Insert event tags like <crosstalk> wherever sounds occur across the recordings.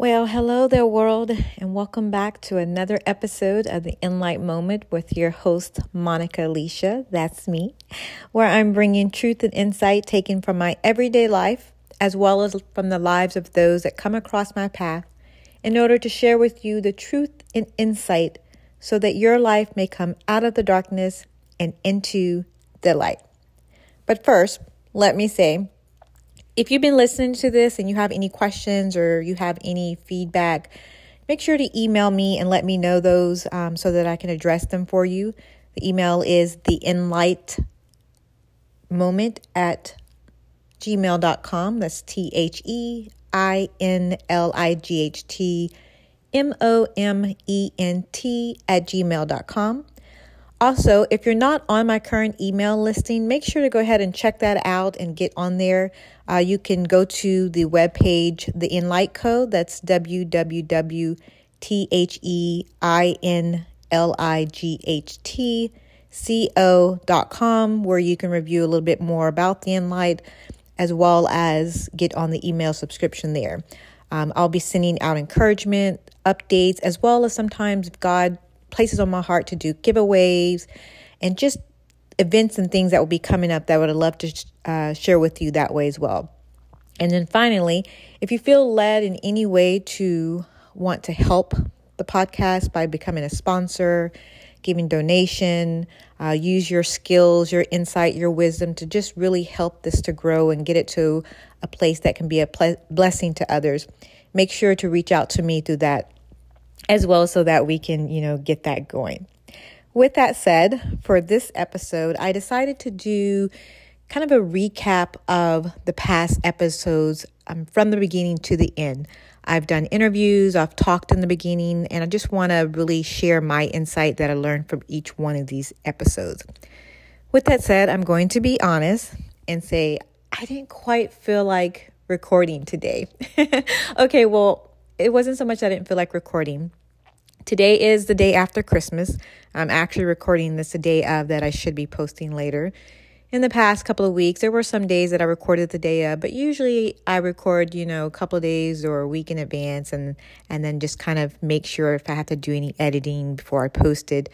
Well, hello there, world, and welcome back to another episode of the Inlight Moment with your host, Monica Alicia. That's me, where I'm bringing truth and insight taken from my everyday life as well as from the lives of those that come across my path in order to share with you the truth and insight so that your life may come out of the darkness and into the light. But first, let me say, if you've been listening to this and you have any questions or you have any feedback, make sure to email me and let me know those um, so that I can address them for you. The email is the inlight moment at gmail.com. That's T H E I N L I G H T M O M E N T at gmail.com. Also, if you're not on my current email listing, make sure to go ahead and check that out and get on there. Uh, you can go to the webpage, the Inlight Code. That's www.theinlightco.com, where you can review a little bit more about the Inlight as well as get on the email subscription there. Um, I'll be sending out encouragement, updates, as well as sometimes God places on my heart to do giveaways and just events and things that will be coming up that I would love to uh, share with you that way as well. And then finally, if you feel led in any way to want to help the podcast by becoming a sponsor, giving donation, uh, use your skills, your insight, your wisdom to just really help this to grow and get it to a place that can be a ple- blessing to others. Make sure to reach out to me through that as well so that we can, you know, get that going. With that said, for this episode, I decided to do kind of a recap of the past episodes um, from the beginning to the end. I've done interviews, I've talked in the beginning, and I just want to really share my insight that I learned from each one of these episodes. With that said, I'm going to be honest and say I didn't quite feel like recording today. <laughs> okay, well, it wasn't so much I didn't feel like recording. Today is the day after Christmas. I'm actually recording this the day of that I should be posting later. In the past couple of weeks, there were some days that I recorded the day of, but usually I record, you know, a couple of days or a week in advance and and then just kind of make sure if I have to do any editing before I post it.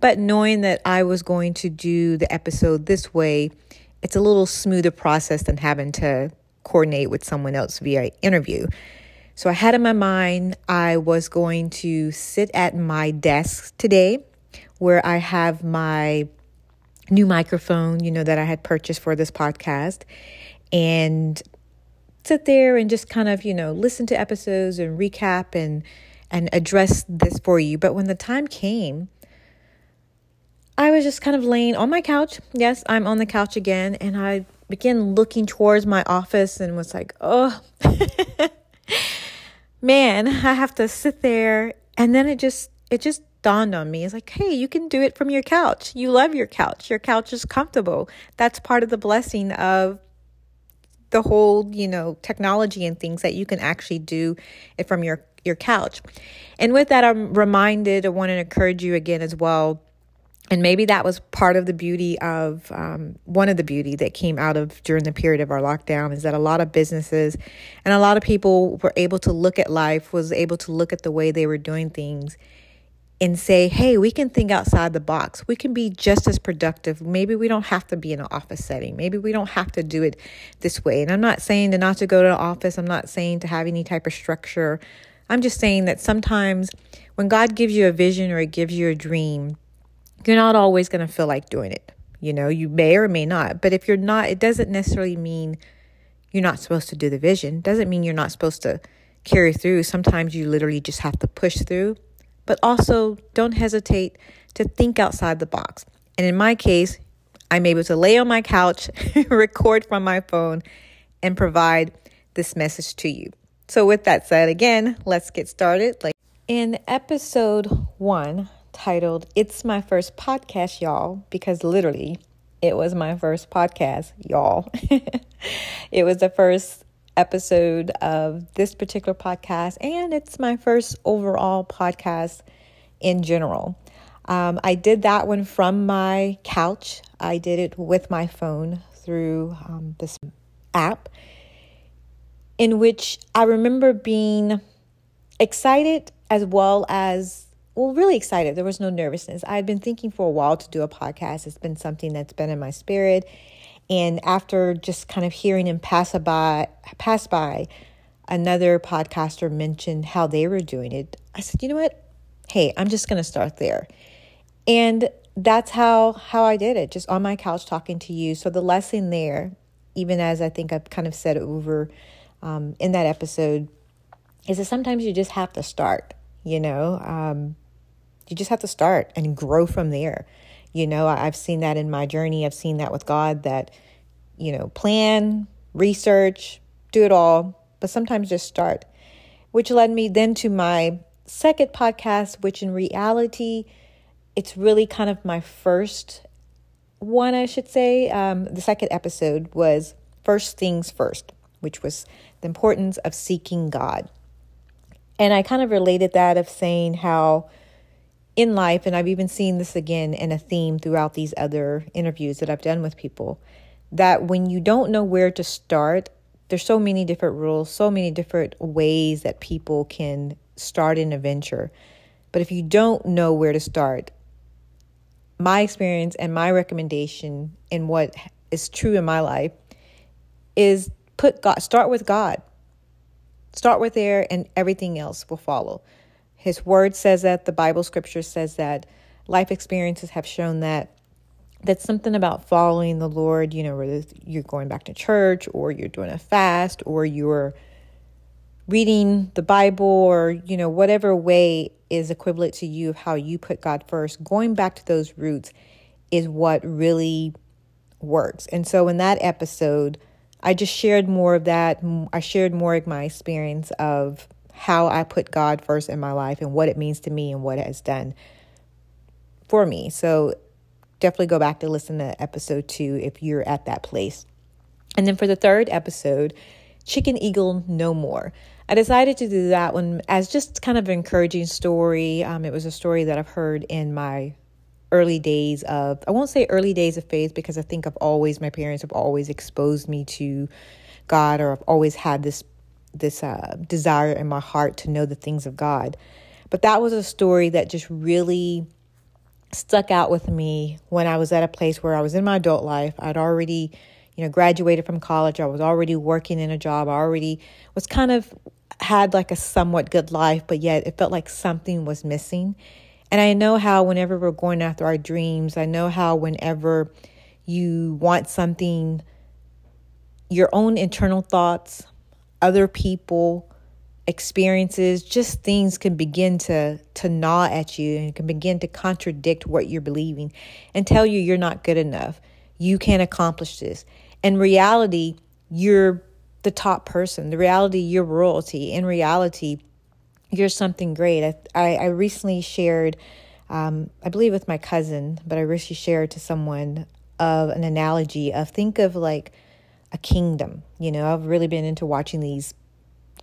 But knowing that I was going to do the episode this way, it's a little smoother process than having to coordinate with someone else via interview. So I had in my mind I was going to sit at my desk today where I have my new microphone, you know, that I had purchased for this podcast and sit there and just kind of, you know, listen to episodes and recap and and address this for you. But when the time came, I was just kind of laying on my couch. Yes, I'm on the couch again and I began looking towards my office and was like, "Oh, <laughs> man, <laughs> I have to sit there. And then it just, it just dawned on me. It's like, hey, you can do it from your couch. You love your couch. Your couch is comfortable. That's part of the blessing of the whole, you know, technology and things that you can actually do it from your your couch. And with that, I'm reminded. I want to encourage you again as well and maybe that was part of the beauty of um, one of the beauty that came out of during the period of our lockdown is that a lot of businesses and a lot of people were able to look at life was able to look at the way they were doing things and say hey we can think outside the box. We can be just as productive. Maybe we don't have to be in an office setting. Maybe we don't have to do it this way. And i'm not saying to not to go to the office. I'm not saying to have any type of structure. I'm just saying that sometimes when god gives you a vision or he gives you a dream you're not always going to feel like doing it. You know, you may or may not. But if you're not, it doesn't necessarily mean you're not supposed to do the vision. It doesn't mean you're not supposed to carry through. Sometimes you literally just have to push through. But also, don't hesitate to think outside the box. And in my case, I'm able to lay on my couch, <laughs> record from my phone, and provide this message to you. So, with that said, again, let's get started. Like in episode one, titled It's My First Podcast, Y'all, because literally it was my first podcast, y'all. <laughs> it was the first episode of this particular podcast, and it's my first overall podcast in general. Um, I did that one from my couch. I did it with my phone through um, this app, in which I remember being excited as well as well, really excited. There was no nervousness. I had been thinking for a while to do a podcast. It's been something that's been in my spirit. And after just kind of hearing him pass by, pass by, another podcaster mentioned how they were doing it. I said, you know what? Hey, I'm just going to start there. And that's how how I did it, just on my couch talking to you. So the lesson there, even as I think I've kind of said over um, in that episode, is that sometimes you just have to start. You know, um, you just have to start and grow from there. You know, I've seen that in my journey. I've seen that with God that, you know, plan, research, do it all, but sometimes just start. Which led me then to my second podcast, which in reality, it's really kind of my first one, I should say. Um, the second episode was First Things First, which was the importance of seeking God. And I kind of related that of saying how in life, and I've even seen this again in a theme throughout these other interviews that I've done with people, that when you don't know where to start, there's so many different rules, so many different ways that people can start an adventure. But if you don't know where to start, my experience and my recommendation and what is true in my life is put God, start with God. Start with there and everything else will follow. His word says that, the Bible scripture says that, life experiences have shown that. That's something about following the Lord, you know, whether you're going back to church or you're doing a fast or you're reading the Bible or, you know, whatever way is equivalent to you of how you put God first, going back to those roots is what really works. And so in that episode, I just shared more of that. I shared more of my experience of how I put God first in my life and what it means to me and what it has done for me. So definitely go back to listen to episode two if you're at that place. And then for the third episode, Chicken Eagle No More. I decided to do that one as just kind of an encouraging story. Um, it was a story that I've heard in my early days of, I won't say early days of faith because I think I've always, my parents have always exposed me to God or I've always had this this uh, desire in my heart to know the things of God. But that was a story that just really stuck out with me when I was at a place where I was in my adult life. I'd already, you know, graduated from college. I was already working in a job. I already was kind of had like a somewhat good life, but yet it felt like something was missing. And I know how whenever we're going after our dreams, I know how whenever you want something, your own internal thoughts, other people experiences just things can begin to to gnaw at you and can begin to contradict what you're believing and tell you you're not good enough. You can't accomplish this. In reality you're the top person. The reality you're royalty. In reality you're something great. I i, I recently shared um, i believe with my cousin but i recently shared to someone of an analogy of think of like a kingdom. You know, I've really been into watching these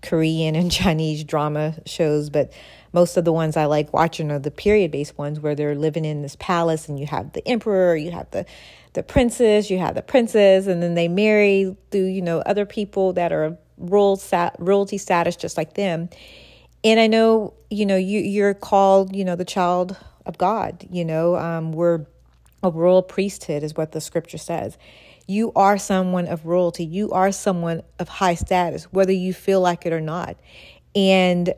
Korean and <laughs> Chinese drama shows, but most of the ones I like watching are the period based ones where they're living in this palace and you have the emperor, you have the the princess, you have the princess, and then they marry through, you know, other people that are royal sat- royalty status just like them. And I know, you know, you you're called, you know, the child of God, you know, um, we're a royal priesthood is what the scripture says. You are someone of royalty. You are someone of high status, whether you feel like it or not. And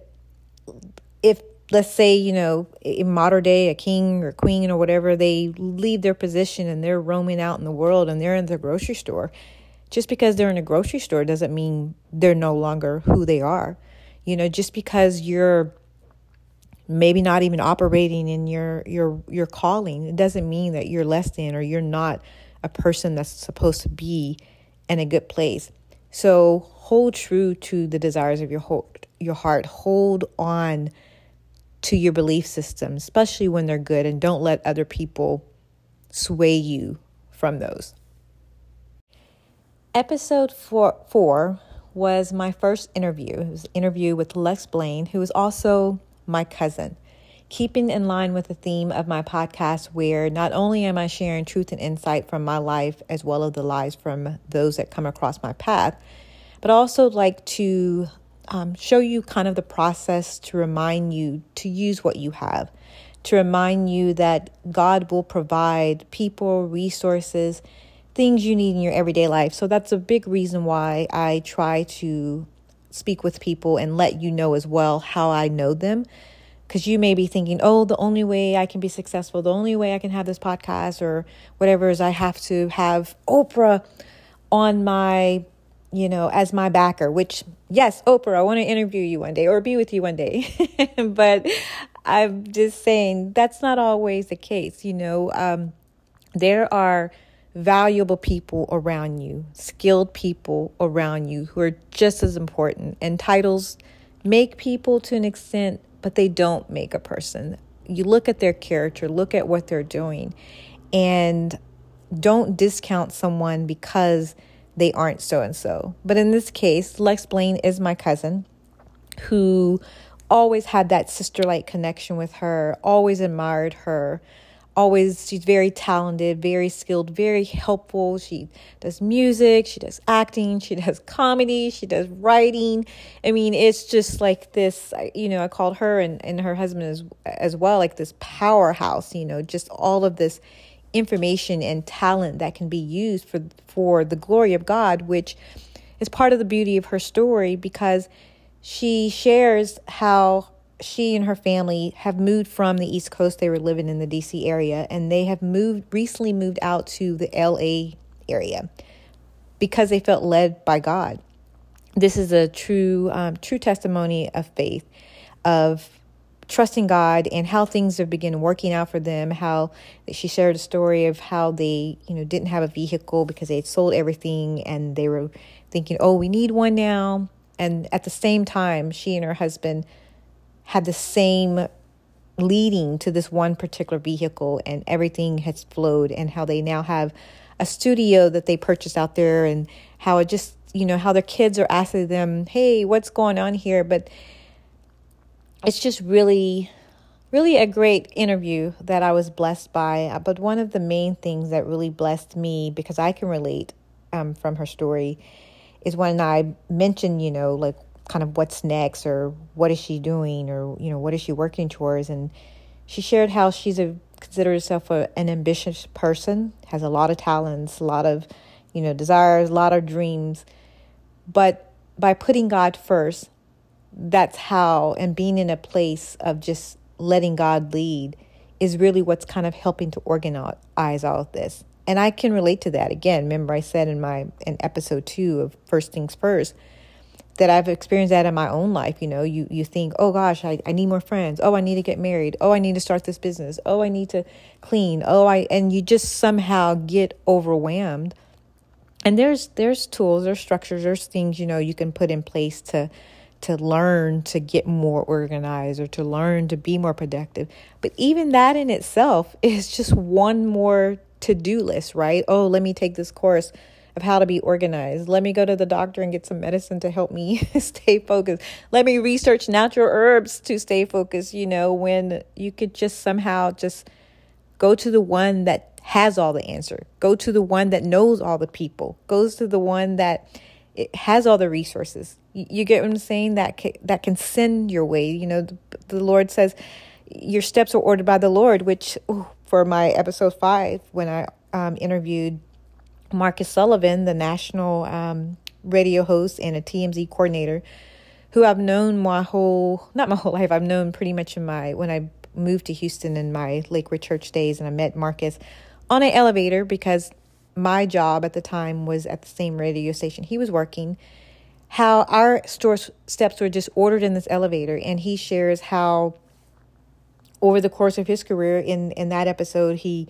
if, let's say, you know, in modern day, a king or queen or whatever, they leave their position and they're roaming out in the world and they're in the grocery store, just because they're in a grocery store doesn't mean they're no longer who they are. You know, just because you're maybe not even operating in your your your calling it doesn't mean that you're less than or you're not a person that's supposed to be in a good place. So hold true to the desires of your heart, your heart. Hold on to your belief system, especially when they're good, and don't let other people sway you from those. Episode four, four was my first interview. It was an interview with Lex Blaine, who is also my cousin keeping in line with the theme of my podcast, where not only am I sharing truth and insight from my life as well as the lives from those that come across my path, but I also like to um, show you kind of the process to remind you to use what you have, to remind you that God will provide people, resources, things you need in your everyday life. So that's a big reason why I try to speak with people and let you know as well how I know them. Because you may be thinking, oh, the only way I can be successful, the only way I can have this podcast or whatever is I have to have Oprah on my you know, as my backer, which, yes, Oprah, I want to interview you one day or be with you one day. <laughs> but I'm just saying that's not always the case. You know, um, there are valuable people around you, skilled people around you who are just as important. And titles make people to an extent, but they don't make a person. You look at their character, look at what they're doing, and don't discount someone because they aren't so and so. But in this case, Lex Blaine is my cousin who always had that sister like connection with her, always admired her. Always, she's very talented, very skilled, very helpful. She does music, she does acting, she does comedy, she does writing. I mean, it's just like this, you know, I called her and, and her husband as, as well, like this powerhouse, you know, just all of this information and talent that can be used for for the glory of God, which is part of the beauty of her story because she shares how she and her family have moved from the East Coast. They were living in the DC area and they have moved recently moved out to the LA area because they felt led by God. This is a true um, true testimony of faith of trusting God and how things have begun working out for them. How she shared a story of how they, you know, didn't have a vehicle because they had sold everything and they were thinking, oh, we need one now. And at the same time, she and her husband had the same leading to this one particular vehicle and everything has flowed and how they now have a studio that they purchased out there and how it just you know how their kids are asking them hey what's going on here but it's just really, really a great interview that I was blessed by. But one of the main things that really blessed me, because I can relate um, from her story, is when I mentioned, you know, like kind of what's next or what is she doing or, you know, what is she working towards. And she shared how she's a considers herself a, an ambitious person, has a lot of talents, a lot of, you know, desires, a lot of dreams. But by putting God first, that's how, and being in a place of just letting God lead is really what's kind of helping to organize all of this. And I can relate to that. Again, remember I said in my in episode two of First Things First that I've experienced that in my own life. You know, you you think, oh gosh, I, I need more friends. Oh, I need to get married. Oh, I need to start this business. Oh, I need to clean. Oh, I and you just somehow get overwhelmed. And there's there's tools, there's structures, there's things, you know, you can put in place to to learn to get more organized or to learn to be more productive. But even that in itself is just one more to do list, right? Oh, let me take this course of how to be organized. Let me go to the doctor and get some medicine to help me <laughs> stay focused. Let me research natural herbs to stay focused, you know, when you could just somehow just go to the one that has all the answer. Go to the one that knows all the people. Goes to the one that it has all the resources. You get what I'm saying? That can, that can send your way. You know, the, the Lord says your steps are ordered by the Lord. Which ooh, for my episode five, when I um, interviewed Marcus Sullivan, the national um, radio host and a TMZ coordinator, who I've known my whole not my whole <laughs> life. I've known pretty much in my when I moved to Houston in my Lakewood Church days, and I met Marcus on an elevator because my job at the time was at the same radio station he was working how our store steps were just ordered in this elevator and he shares how over the course of his career in in that episode he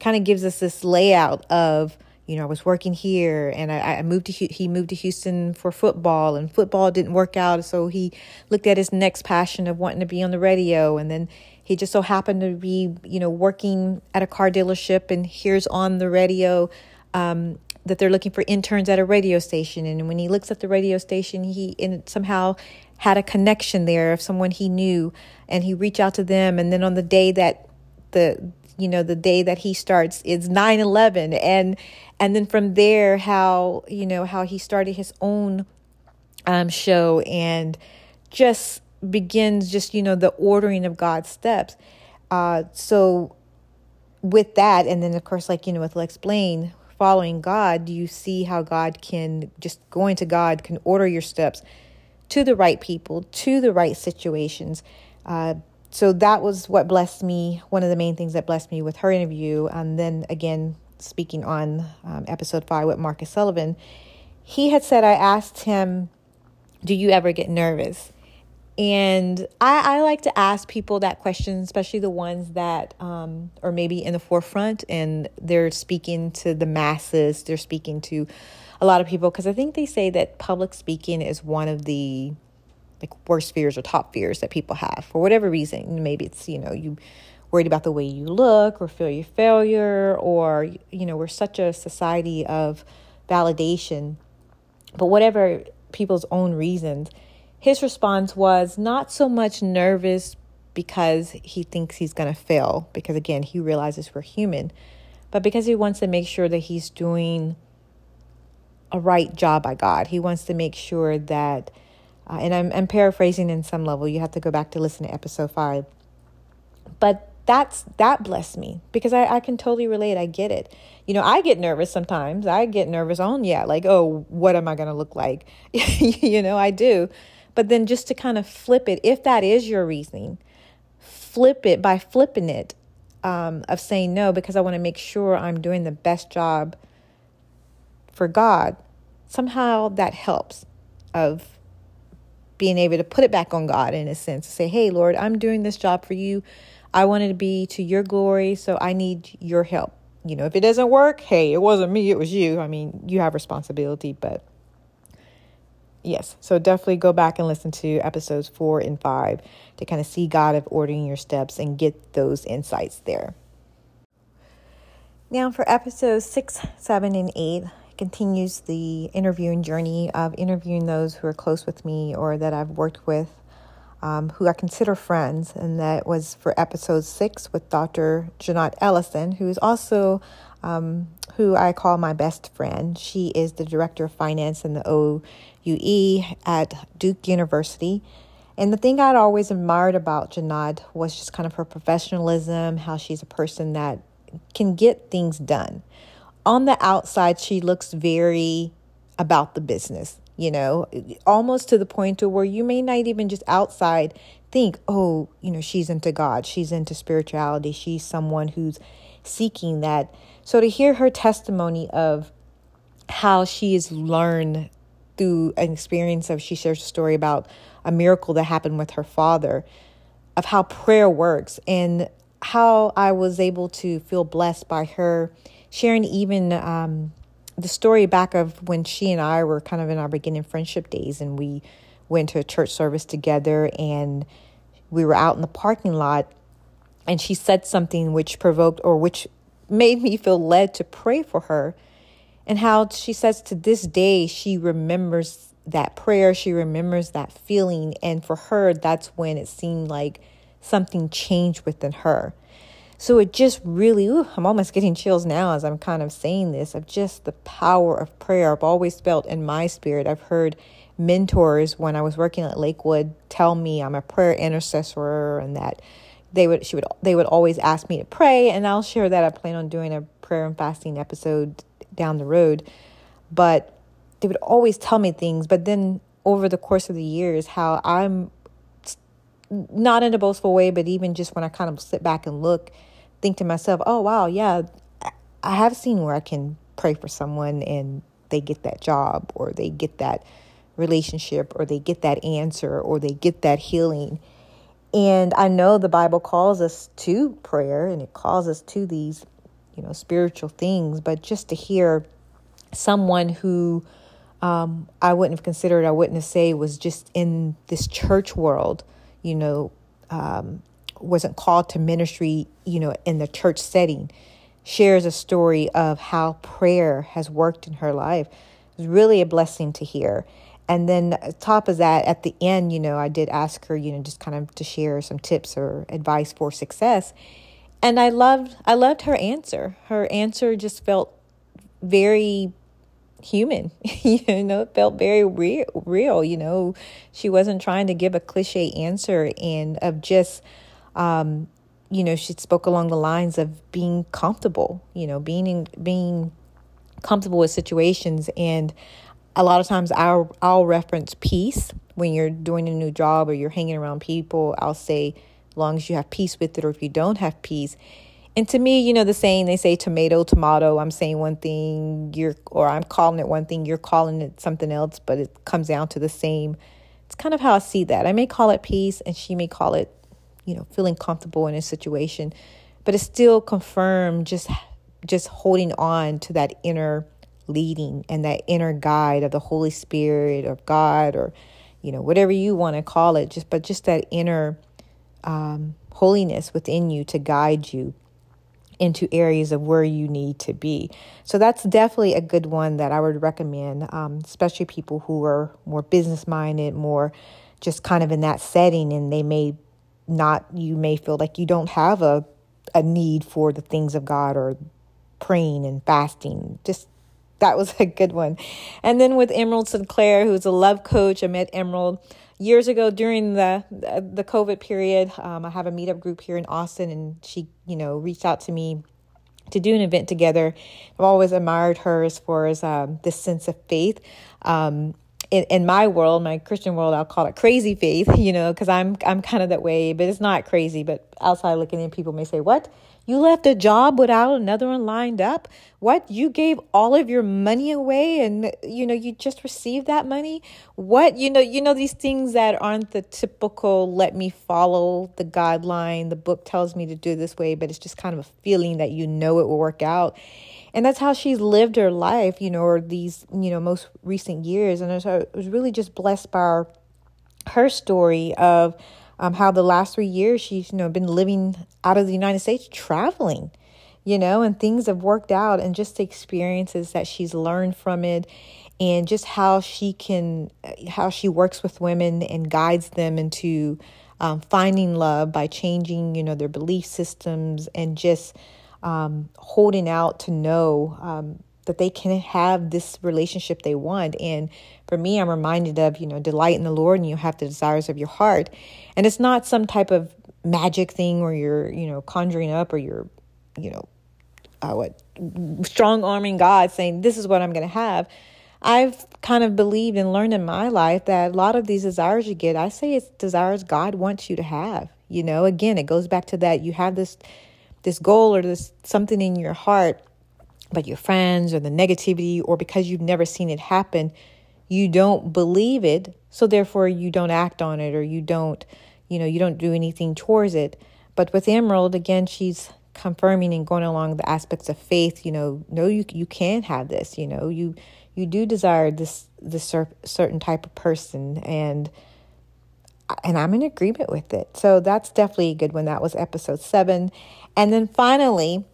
kind of gives us this layout of you know I was working here and I, I moved to he moved to Houston for football and football didn't work out so he looked at his next passion of wanting to be on the radio and then he just so happened to be, you know, working at a car dealership and hears on the radio um, that they're looking for interns at a radio station. And when he looks at the radio station, he somehow had a connection there of someone he knew, and he reached out to them. And then on the day that the you know the day that he starts is 9-11 and and then from there how you know how he started his own um, show and just begins just you know the ordering of God's steps. Uh, so with that, and then of course, like you know, with Lex Blaine, following God, you see how God can just going to God can order your steps to the right people, to the right situations. Uh, so that was what blessed me. One of the main things that blessed me with her interview, and then again speaking on um, episode five with Marcus Sullivan, he had said I asked him, "Do you ever get nervous?" And I, I like to ask people that question, especially the ones that um, are maybe in the forefront and they're speaking to the masses, they're speaking to a lot of people, because I think they say that public speaking is one of the like worst fears or top fears that people have for whatever reason. Maybe it's, you know, you worried about the way you look or feel your failure, or, you know, we're such a society of validation. But whatever people's own reasons, his response was not so much nervous because he thinks he's going to fail, because again, he realizes we're human, but because he wants to make sure that he's doing a right job by God. He wants to make sure that, uh, and I'm, I'm paraphrasing in some level, you have to go back to listen to episode five. But that's that blessed me because I, I can totally relate. I get it. You know, I get nervous sometimes. I get nervous on, yeah, like, oh, what am I going to look like? <laughs> you know, I do. But then just to kind of flip it, if that is your reasoning, flip it by flipping it um, of saying no because I want to make sure I'm doing the best job for God. Somehow that helps of being able to put it back on God in a sense. To say, hey, Lord, I'm doing this job for you. I want it to be to your glory, so I need your help. You know, if it doesn't work, hey, it wasn't me, it was you. I mean, you have responsibility, but yes, so definitely go back and listen to episodes four and five to kind of see God of ordering your steps and get those insights there. Now, for episodes six, seven, and eight, continues the interviewing journey of interviewing those who are close with me or that I've worked with, um, who I consider friends. And that was for episode six with Dr. Jeanette Ellison, who is also um, who I call my best friend. She is the director of finance in the OUE at Duke University. And the thing I'd always admired about Jeanette was just kind of her professionalism, how she's a person that can get things done. On the outside, she looks very about the business, you know, almost to the point to where you may not even just outside think, oh, you know, she's into God, she's into spirituality, she's someone who's seeking that. So to hear her testimony of how she has learned through an experience of she shares a story about a miracle that happened with her father of how prayer works and how I was able to feel blessed by her sharing even um, the story back of when she and I were kind of in our beginning friendship days and we went to a church service together and we were out in the parking lot and she said something which provoked or which made me feel led to pray for her. And how she says to this day, she remembers that prayer, she remembers that feeling. And for her, that's when it seemed like something changed within her. So it just really, ooh, I'm almost getting chills now as I'm kind of saying this of just the power of prayer. I've always felt in my spirit. I've heard mentors when I was working at Lakewood tell me I'm a prayer intercessor and that they would she would they would always ask me to pray and I'll share that I plan on doing a prayer and fasting episode down the road but they would always tell me things but then over the course of the years how I'm not in a boastful way but even just when I kind of sit back and look think to myself oh wow yeah I have seen where I can pray for someone and they get that job or they get that relationship or they get that answer or they get that healing. And I know the Bible calls us to prayer and it calls us to these, you know, spiritual things, but just to hear someone who um, I wouldn't have considered, I wouldn't have say was just in this church world, you know, um, wasn't called to ministry, you know, in the church setting, shares a story of how prayer has worked in her life. It was really a blessing to hear. And then top of that, at the end, you know, I did ask her, you know, just kind of to share some tips or advice for success. And I loved I loved her answer. Her answer just felt very human. <laughs> you know, it felt very real, real. You know, she wasn't trying to give a cliche answer and of just, um, you know, she spoke along the lines of being comfortable. You know, being in, being comfortable with situations and a lot of times I'll I'll reference peace when you're doing a new job or you're hanging around people. I'll say, long as you have peace with it, or if you don't have peace, and to me, you know, the saying they say tomato, tomato, I'm saying one thing, you're, or I'm calling it one thing, you're calling it something else, but it comes down to the same. It's kind of how I see that. I may call it peace and she may call it, you know, feeling comfortable in a situation, but it's still confirmed just, just holding on to that inner leading and that inner guide of the Holy Spirit of God or, you know, whatever you want to call it, just, but just that inner um, holiness within you to guide you into areas of where you need to be. So that's definitely a good one that I would recommend, um, especially people who are more business minded, more just kind of in that setting, and they may not, you may feel like you don't have a, a need for the things of God or praying and fasting. Just that was <laughs> a good one. And then with Emerald Sinclair, who's a love coach, I met Emerald years ago during the the COVID period, um, I have a meetup group here in Austin, and she, you know, reached out to me to do an event together. I've always admired her as far as um, this sense of faith. Um, in, in my world, my Christian world, I'll call it crazy faith, <laughs> you know, because I'm I'm kind of that way, but it's not crazy. But outside looking in, people may say, "What? You left a job without another one lined up? What? You gave all of your money away and you know you just received that money? What? You know, you know these things that aren't the typical let me follow the guideline. The book tells me to do this way, but it's just kind of a feeling that you know it will work out. And that's how she's lived her life, you know, or these, you know, most recent years. And I was really just blessed by her, her story of um, how the last three years she's you know been living out of the United States, traveling, you know, and things have worked out, and just the experiences that she's learned from it, and just how she can, how she works with women and guides them into um, finding love by changing, you know, their belief systems and just um, holding out to know um, that they can have this relationship they want. And for me, I'm reminded of, you know, delight in the Lord and you have the desires of your heart. And it's not some type of magic thing where you're, you know, conjuring up or you're, you know, uh, what, strong arming God saying, this is what I'm going to have. I've kind of believed and learned in my life that a lot of these desires you get, I say it's desires God wants you to have. You know, again, it goes back to that you have this this goal or this something in your heart but your friends or the negativity or because you've never seen it happen, you don't believe it. So therefore you don't act on it or you don't, you know, you don't do anything towards it. But with Emerald, again, she's confirming and going along the aspects of faith, you know, no, you, you can have this, you know, you, you do desire this, this certain type of person and, and I'm in agreement with it. So that's definitely a good one. That was episode seven. And then finally,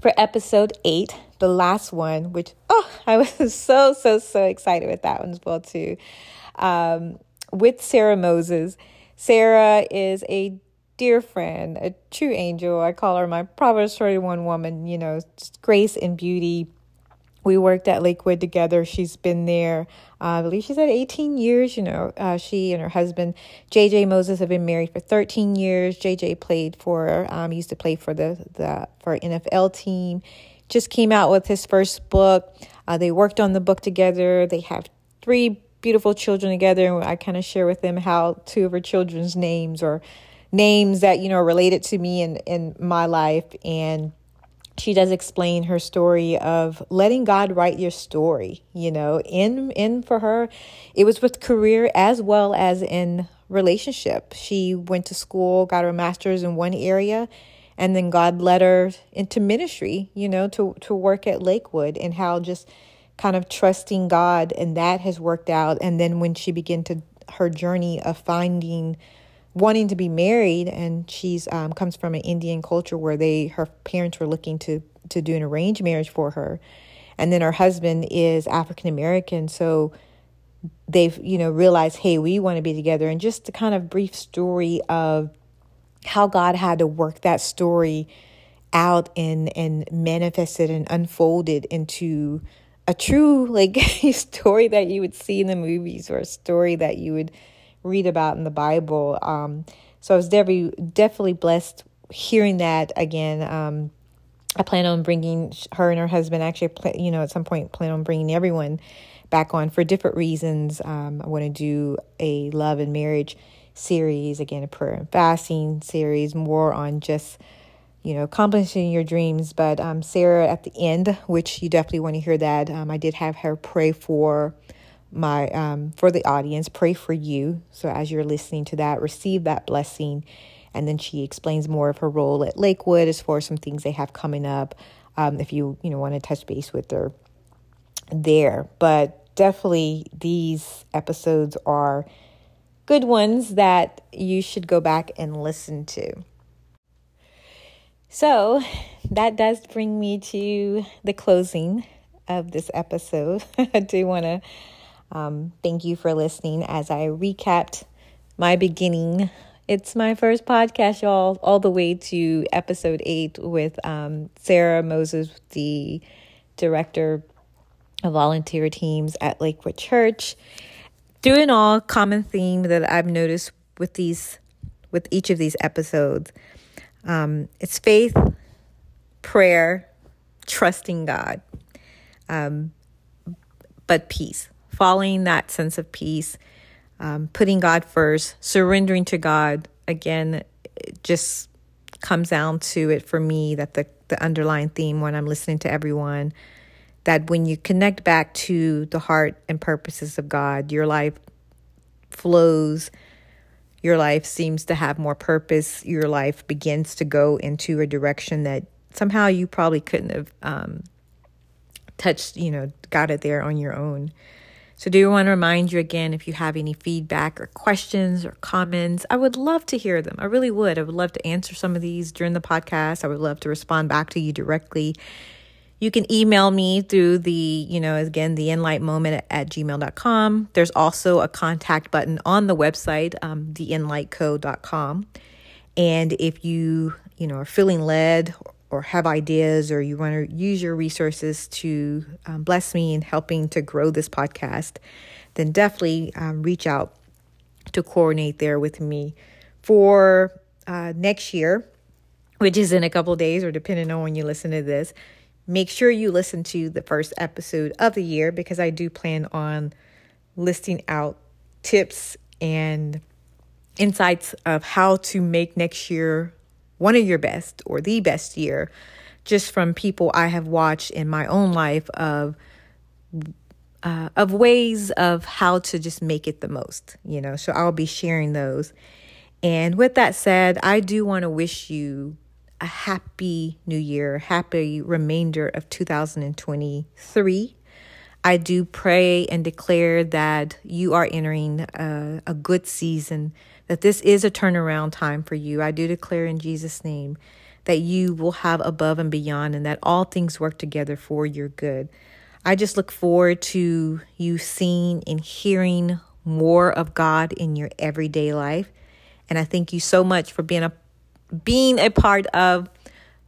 for episode eight, the last one, which, oh, <laughs> I was so, so, so excited with that one as well, too. Um, with Sarah Moses. Sarah is a dear friend, a true angel. I call her my Proverbs 31 woman, you know, grace and beauty we worked at Lakewood together. She's been there, uh, I believe she's at 18 years. You know, uh, she and her husband, JJ Moses, have been married for 13 years. JJ played for, um, used to play for the, the for NFL team. Just came out with his first book. Uh, they worked on the book together. They have three beautiful children together. And I kind of share with them how two of her children's names or names that, you know, are related to me in, in my life. And she does explain her story of letting God write your story, you know, in in for her it was with career as well as in relationship. She went to school, got her master's in one area, and then God led her into ministry, you know, to to work at Lakewood and how just kind of trusting God and that has worked out and then when she began to her journey of finding wanting to be married, and she's um, comes from an Indian culture where they her parents were looking to to do an arranged marriage for her, and then her husband is African American, so they've you know realized, hey, we want to be together, and just the kind of brief story of how God had to work that story out and and manifested and unfolded into a true like <laughs> story that you would see in the movies or a story that you would read about in the Bible. Um, so I was definitely definitely blessed hearing that again. Um, I plan on bringing her and her husband. Actually, you know, at some point, plan on bringing everyone back on for different reasons. Um, I want to do a love and marriage series again, a prayer and fasting series, more on just you know, accomplishing your dreams. But um, Sarah, at the end, which you definitely want to hear that, um, I did have her pray for my um, for the audience, pray for you. So as you're listening to that, receive that blessing. And then she explains more of her role at Lakewood as far as some things they have coming up. Um, if you you know want to touch base with her there, but definitely these episodes are good ones that you should go back and listen to. So that does bring me to the closing of this episode. <laughs> I do want to um, thank you for listening as I recapped my beginning. It's my first podcast, y'all, all the way to episode eight with um, Sarah Moses, the director of volunteer teams at Lakewood Church. Through an all, common theme that I've noticed with these, with each of these episodes um, it's faith, prayer, trusting God, um, but peace, following that sense of peace, um, putting God first, surrendering to God. Again, it just comes down to it for me that the, the underlying theme when I'm listening to everyone that when you connect back to the heart and purposes of God, your life flows your life seems to have more purpose. Your life begins to go into a direction that somehow you probably couldn't have um, touched, you know, got it there on your own. So, do want to remind you again if you have any feedback or questions or comments, I would love to hear them. I really would. I would love to answer some of these during the podcast. I would love to respond back to you directly. You can email me through the, you know, again, the inlight moment at, gmail.com. There's also a contact button on the website, um, theinlightco.com. And if you, you know, are feeling led or have ideas or you want to use your resources to um, bless me in helping to grow this podcast, then definitely um, reach out to coordinate there with me for uh, next year, which is in a couple days or depending on when you listen to this. Make sure you listen to the first episode of the year because I do plan on listing out tips and insights of how to make next year one of your best or the best year just from people I have watched in my own life of uh, of ways of how to just make it the most, you know. So I'll be sharing those. And with that said, I do want to wish you a happy new year, happy remainder of 2023. I do pray and declare that you are entering a, a, good season, that this is a turnaround time for you. I do declare in Jesus' name that you will have above and beyond and that all things work together for your good. I just look forward to you seeing and hearing more of God in your everyday life. And I thank you so much for being a being a part of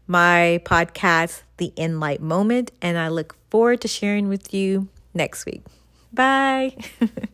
my podcast, The Inlight Moment. And I look forward to sharing with you next week. Bye. <laughs>